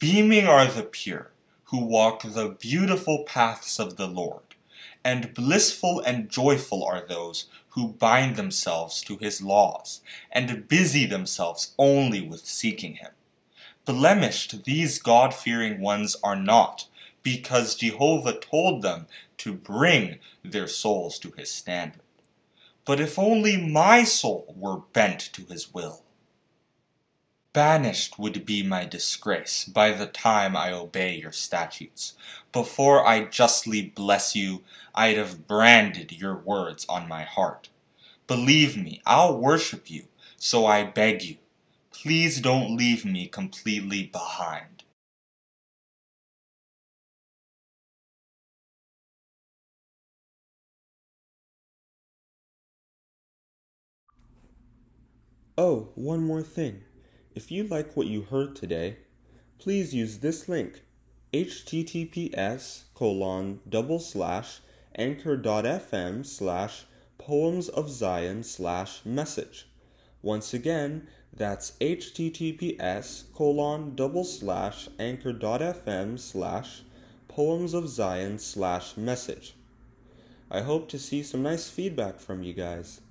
Beaming are the pure, who walk the beautiful paths of the Lord, and blissful and joyful are those who bind themselves to his laws, and busy themselves only with seeking him. Blemished these God fearing ones are not, because Jehovah told them to bring their souls to his standard. But if only my soul were bent to his will, banished would be my disgrace by the time I obey your statutes. Before I justly bless you, I'd have branded your words on my heart. Believe me, I'll worship you, so I beg you, please don't leave me completely behind. Oh, one more thing. If you like what you heard today, please use this link https colon double slash anchor.fm slash poems of zion slash message. Once again that's https colon double slash anchor.fm slash poems of zion slash message. I hope to see some nice feedback from you guys